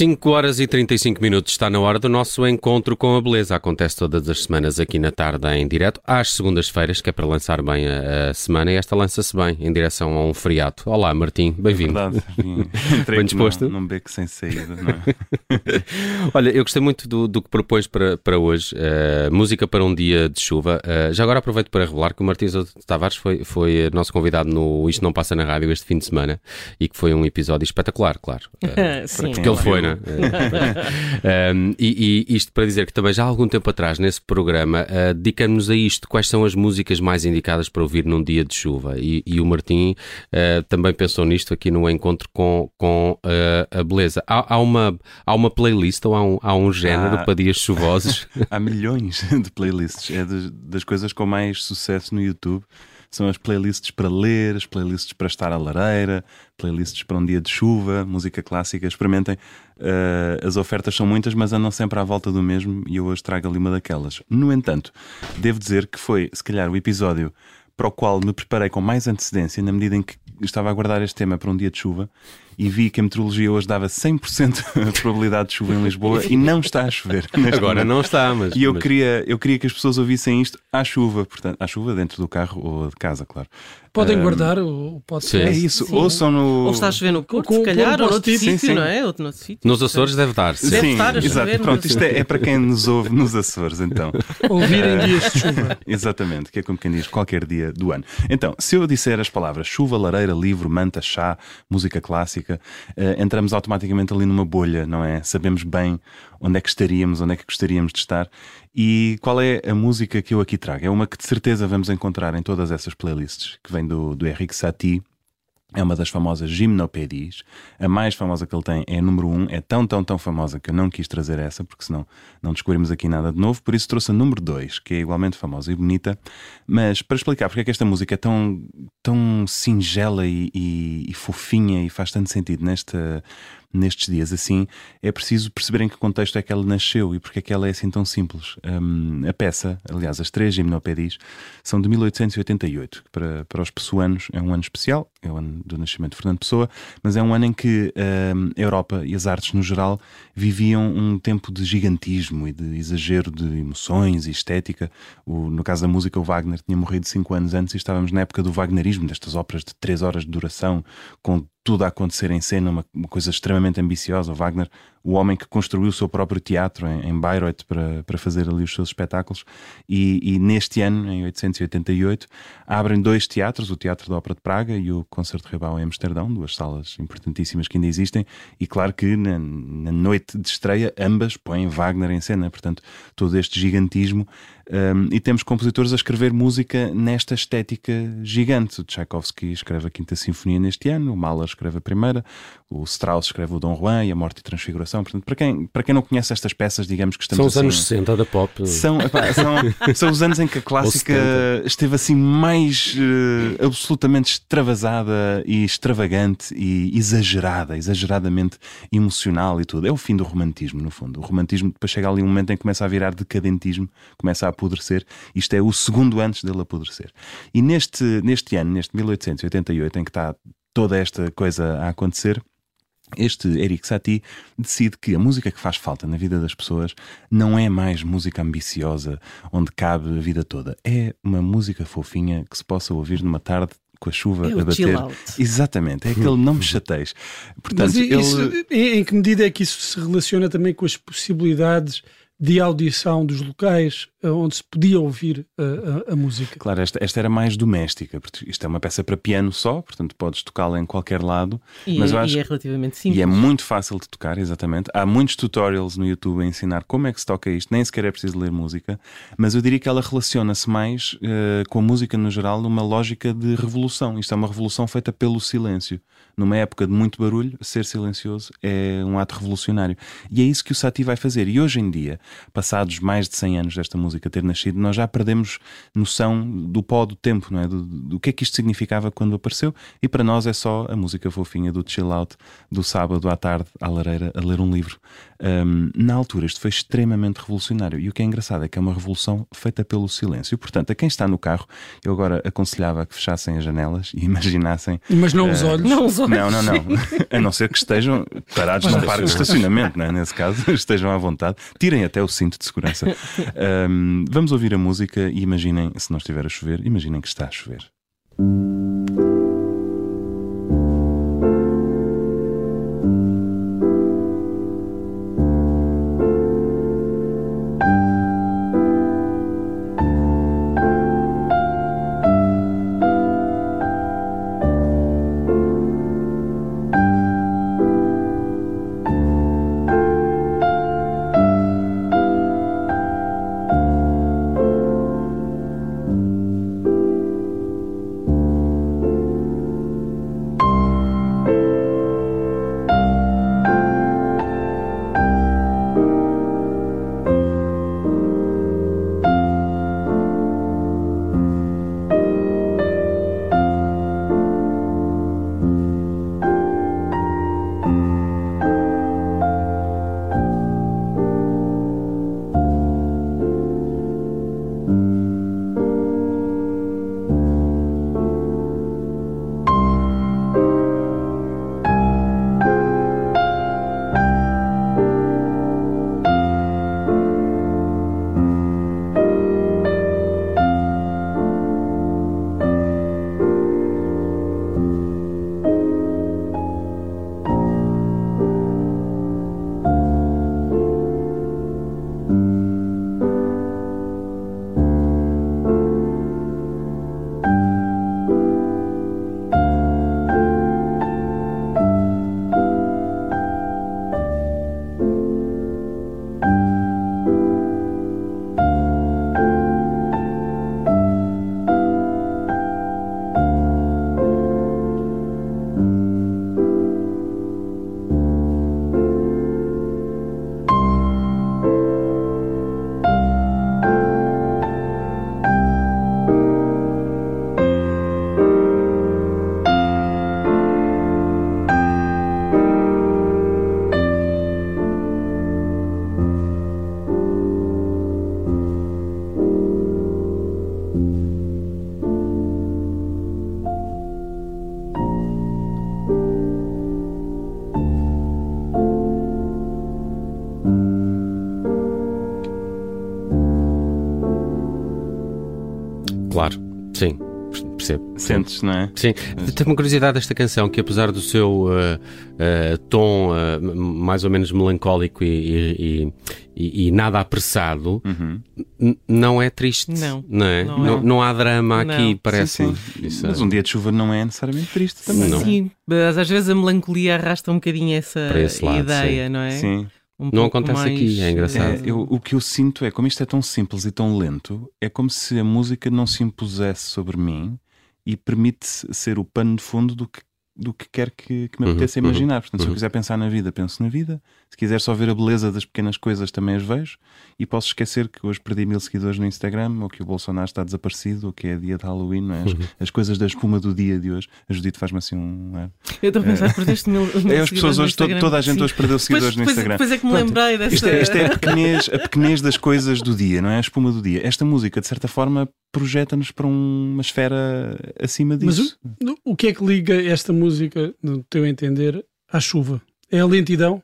5 horas e 35 minutos está na hora do nosso encontro com a beleza. Acontece todas as semanas aqui na tarde em direto, às segundas-feiras, que é para lançar bem a, a semana, e esta lança-se bem em direção a um feriado. Olá, Martim, bem-vindo. É verdade, Bem disposto? Num, num beco sem saída, não é? Olha, eu gostei muito do, do que propôs para, para hoje, eh, música para um dia de chuva. Eh, já agora aproveito para revelar que o Martins Tavares foi, foi nosso convidado no Isto Não Passa na Rádio este fim de semana e que foi um episódio espetacular, claro. Eh, Sim. porque ele foi, né? Eh, um, e, e isto para dizer que também já há algum tempo atrás, nesse programa, uh, dedicamos-nos a isto. Quais são as músicas mais indicadas para ouvir num dia de chuva? E, e o Martim uh, também pensou nisto aqui no encontro com, com uh, a beleza. Há, há uma, há uma playlist ou há um, há um género Há- para dias chuvosos? Há milhões de playlists. É das, das coisas com mais sucesso no YouTube. São as playlists para ler, as playlists para estar à lareira, playlists para um dia de chuva, música clássica. Experimentem. Uh, as ofertas são muitas, mas andam sempre à volta do mesmo e eu hoje trago ali uma daquelas. No entanto, devo dizer que foi, se calhar, o episódio para o qual me preparei com mais antecedência, na medida em que estava a guardar este tema para um dia de chuva e vi que a meteorologia hoje dava 100% a probabilidade de chuva em Lisboa e não está a chover. Agora momento. não está, mas. E eu mas- queria, eu queria que as pessoas ouvissem isto à chuva, portanto, à chuva dentro do carro ou de casa, claro. Podem Ah, guardar o podcast. É isso, Sim. ouçam no. Ou está a chover no Porto, Com- se calhar, um ou noutro post-it. Sim, sítio, sim. não é? Outro noutro sítio. Nos Açores deve dar. sim. Deve Sim, estar a exato. chover, Pronto, mas- isto é, é para quem nos ouve nos Açores, então. Ouvir em Ah. dias de chuva. Exatamente, que é como quem diz qualquer dia do ano. Então, se eu disser as palavras chuva, lareira, livro, manta, chá, música clássica, eh, entramos automaticamente ali numa bolha, não é? Sabemos bem onde é que estaríamos, onde é que gostaríamos de estar. E qual é a música que eu aqui trago? É uma que de certeza vamos encontrar em todas essas playlists, que vem do, do Henrique Satie. É uma das famosas Gimnopédies. A mais famosa que ele tem é a número 1. Um. É tão, tão, tão famosa que eu não quis trazer essa, porque senão não descobrimos aqui nada de novo. Por isso trouxe a número 2, que é igualmente famosa e bonita. Mas para explicar porque é que esta música é tão, tão singela e, e- e fofinha e faz tanto sentido nesta, nestes dias assim, é preciso perceber em que contexto é que ela nasceu e porque é que ela é assim tão simples. Hum, a peça, aliás, as três Gimnopédies, são de 1888, que para, para os pessoanos é um ano especial, é o ano do nascimento de Fernando Pessoa, mas é um ano em que hum, a Europa e as artes no geral viviam um tempo de gigantismo e de exagero de emoções e estética. O- no caso da música, o Wagner tinha morrido cinco anos antes e estávamos na época do Wagnerismo, destas óperas de três horas de duração, com tudo a acontecer em cena, uma, uma coisa extremamente ambiciosa. O Wagner, o homem que construiu o seu próprio teatro em, Bayreuth para, para fazer ali os seus espetáculos, e, e neste ano, em 888, abrem dois teatros, o Teatro da Ópera de Praga e o Concerto Rebau em Amsterdão, duas salas importantíssimas que ainda existem, e claro que na, na noite de estreia ambas põem Wagner em cena, portanto, todo este gigantismo. um, e temos compositores a escrever música nesta estética gigante. O Tchaikovsky escreve a Quinta Sinfonia neste ano, o Mahler escreve a primeira, o Strauss escreve o Dom Juan e a Morte e Transfiguração. Portanto, para quem, para quem não conhece estas peças, digamos que estamos São os assim, anos 60 da pop. são, epá, são, são os anos em que a clássica 70. esteve assim mais eh, absolutamente extravasada e extravagante e exagerada, exageradamente emocional e tudo. É o fim do romantismo, no fundo. O romantismo depois chega ali um momento em que começa a virar decadentismo, começa a apodrecer. Isto é o segundo antes dele apodrecer. E neste, neste ano, neste 1888, em que está toda esta coisa a acontecer, este Eric Satie decide que a música que faz falta na vida das pessoas não é mais música ambiciosa, onde cabe a vida toda. É uma música fofinha que se possa ouvir numa tarde com a chuva É o a bater. chill out. Exatamente, é aquele não me chateis. Portanto, Mas isso, ele. em, em que medida é que isso se relaciona também com as possibilidades de audição dos locais eh, onde se podia ouvir eh, a, a música? Claro, esta, esta era mais doméstica, porque isto é uma peça para piano só, portanto podes tocá-la em qualquer lado. E, mas e acho é relativamente simples. E é muito fácil de tocar, exatamente. Há muitos tutorials no YouTube a ensinar como é que se toca isto, nem sequer é preciso ler música, mas eu diria que ela relaciona-se mais eh, com a música no geral numa lógica de revolução. Isto é uma revolução feita pelo silêncio. Numa época de muito barulho, ser silencioso é um ato revolucionário. E é isso que o Satie vai fazer. E hoje em dia, passados mais de 100 anos desta música ter nascido, nós já perdemos noção do pó do tempo, não é? Do, do que é que isto significava quando apareceu. E para nós é só a música fofinha do chill out do sábado à tarde à lareira a ler um livro. Um, na altura, isto foi extremamente revolucionário. E o que é engraçado é que é uma revolução feita pelo silêncio. E, portanto, a quem está no carro, eu agora aconselhava que fechassem as janelas e imaginassem. Mas não os eh, olhos. Não os olhos. Não, não, não. A não ser que estejam parados num parque de estacionamento, não é? nesse caso, estejam à vontade. Tirem até o cinto de segurança. Um, vamos ouvir a música e imaginem, se não estiver a chover, imaginem que está a chover. Claro, sim, percebo. Sentes, não é? Sim, tenho uma curiosidade desta canção que apesar do seu uh, uh, tom uh, mais ou menos melancólico e, e, e, e nada apressado, Uhum. não é triste. Não, não é? não Não, é. não há drama aqui, Não. parece. Sim, sim. Isso Mas é- um dia de chuva não é necessariamente triste também. Não. Sim, mas às vezes a melancolia arrasta um bocadinho essa lado, ideia, não é? Sim. Um Não pouco acontece mais, aqui, é engraçado. É, eu- o que eu sinto é, como isto é tão simples e tão lento, é como se a música não se impusesse sobre mim e permite ser o pano de fundo do que, do que quer que, que me Uhum, apeteça uhum, imaginar. Portanto, se eu uhum. quiser pensar na vida, penso na vida. Se quiser só ver a beleza das pequenas coisas, também as vejo. E posso esquecer que hoje perdi mil seguidores no Instagram, ou que o Bolsonaro está desaparecido, ou que é dia de Halloween. Não é? as, Uhum. as coisas da espuma do dia de hoje. A Judite faz-me assim um. ar. Eu estou a pensar, perdeste mil, mil É, as pessoas hoje, to- toda a gente Sim. hoje perdeu seguidores no Depois- Instagram. Depois é que me Pronto. lembrei dessa. Isto é, isto é a, pequenez, a pequenez das coisas do dia, não é? A espuma do dia. Esta música, de certa forma, projeta-nos para um- uma esfera acima Mas disso. o, o que é que liga esta música, no teu entender, à chuva? É a lentidão?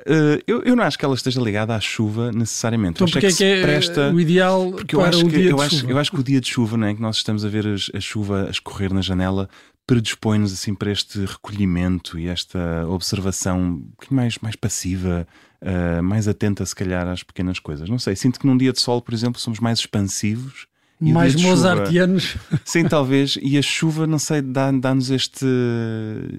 Uh, eu, eu não acho que ela esteja ligada à chuva necessariamente. Então porque é que é presta. o ideal Porque para um que, dia eu, de acho, chuva? eu acho que o dia de chuva, não é? Que nós estamos a ver as- a chuva a escorrer na janela, predispõe-nos assim para este recolhimento e esta observação um bocadinho mais, mais passiva, uh, mais atenta, se calhar, às pequenas coisas. Não sei, sinto que num dia de sol, por exemplo, somos mais expansivos E Mais mozartianos. Sim, talvez. E a chuva, não sei, dá- dá-nos este,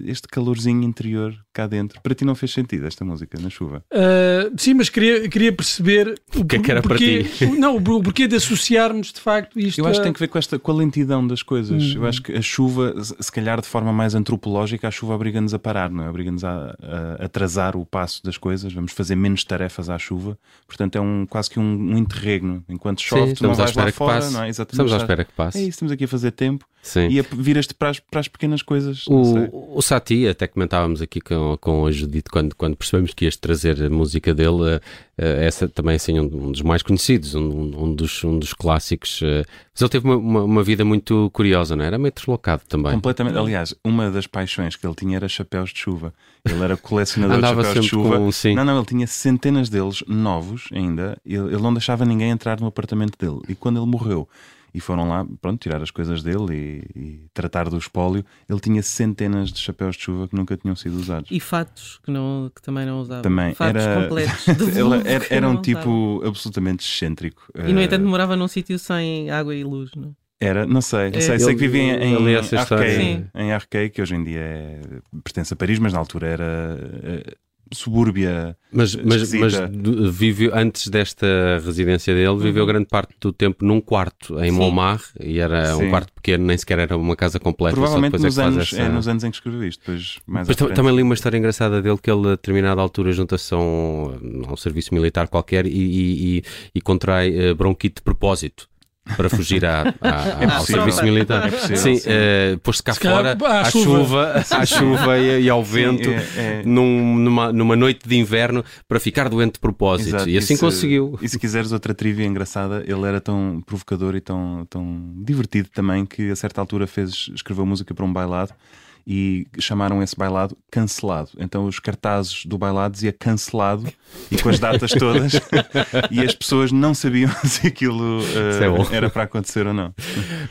este calorzinho interior cá dentro. Para ti não fez sentido esta música na chuva? Uh, sim, mas queria, queria perceber o que é que era para porquê, ti? o- Não, o porquê de associarmos de facto isto Eu acho que a- tem que ver com, esta, com a lentidão das coisas. Hum. Eu acho que a chuva, se calhar de forma mais antropológica, a chuva obriga-nos a parar, não é? Obriga-nos a, a atrasar o passo das coisas. Vamos fazer menos tarefas à chuva. Portanto, é um, quase que um, um interregno. Enquanto chove, Sim, tu não vais lá fora, passe. não é? Exatamente. Estamos à espera que passe. É isso, estamos aqui a fazer tempo Sim. e a viras-te para as, para as pequenas coisas. O, o Sati, até comentávamos aqui com, com a Judite quando, quando percebemos que ias trazer a música dele, eh, essa também assim, um, um dos mais conhecidos, um, um dos, um dos clássicos. eh, mas ele teve uma, uma, uma vida muito curiosa, não é? Era meio deslocado também. Completamente. Aliás, uma das paixões que ele tinha era chapéus de chuva. Ele era colecionador de chapéus de chuva. com, sim. Não, não, ele tinha centenas deles novos ainda. Ele, ele não deixava ninguém entrar no apartamento dele. E quando ele morreu e foram lá, pronto, tirar as coisas dele e, e tratar do espólio, ele tinha centenas de chapéus de chuva que nunca tinham sido usados. E fatos que, não, que também não usava. Também fatos era- completos. Ele era, era um não usava. tipo absolutamente excêntrico. E no Eh, entanto morava num sítio sem água e luz, não? Era, não sei, não É. sei, sei Ele- que vivia em. Arquei, em Arquei, que hoje em dia é, pertence a Paris, mas na altura era eh, subúrbia. Mas, mas, mas do- viveu, antes desta residência dele, viveu grande parte do tempo num quarto em Sim. Montmartre e era Sim. um quarto pequeno, nem sequer era uma casa completa. só Provavelmente depois é nos, faz anos, essa- é nos anos em que escreveu isto. Depois, mais também li uma história engraçada dele que ele, a determinada altura, junta-se a um, a um serviço militar qualquer e, e, e- e contrai eh, bronquite de propósito. Para fugir à- à- É ao serviço militar. É possível, sim, sim. eh, pôs-se cá Se fora à à chuva. chuva, à chuva e, e ao Sim, vento, é- é- num- numa, numa noite de inverno, para ficar doente de propósito. Exato. E assim se- conseguiu. E se quiseres outra trivia engraçada, ele era tão provocador e tão, tão divertido também que a certa altura fez, escreveu música para um bailado e chamaram esse bailado cancelado. Então os cartazes do bailado dizia cancelado e com as datas todas e as pessoas não sabiam se aquilo eh, Isso é era para acontecer ou não.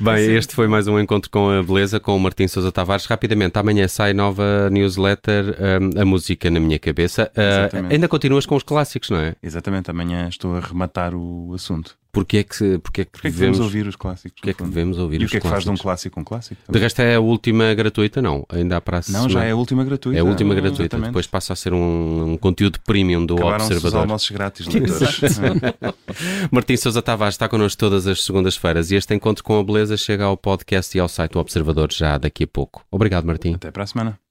Bem, este foi mais um encontro com a beleza com o Martim Sousa Tavares. Rapidamente, amanhã sai nova newsletter, um, a música na minha cabeça. Uh, ainda continuas com os clássicos, não é? Exatamente, amanhã estou a rematar o assunto. Porque é que, porque é que, Porquê é que devemos, devemos ouvir os clássicos? porque é que devemos ouvir E os o que é que faz de um clássico um clássico? De resto é a última gratuita, não? Ainda há para a Não, já é a última gratuita. É a última gratuita. exatamente. Depois passa a ser um, um conteúdo premium do Acabaram-se os Observador. almoços grátis, leitores. Martim Sousa Tavares está connosco todas as segundas-feiras e este encontro com a beleza chega ao podcast e ao site do Observador já daqui a pouco. Obrigado, Martim. Até para a semana.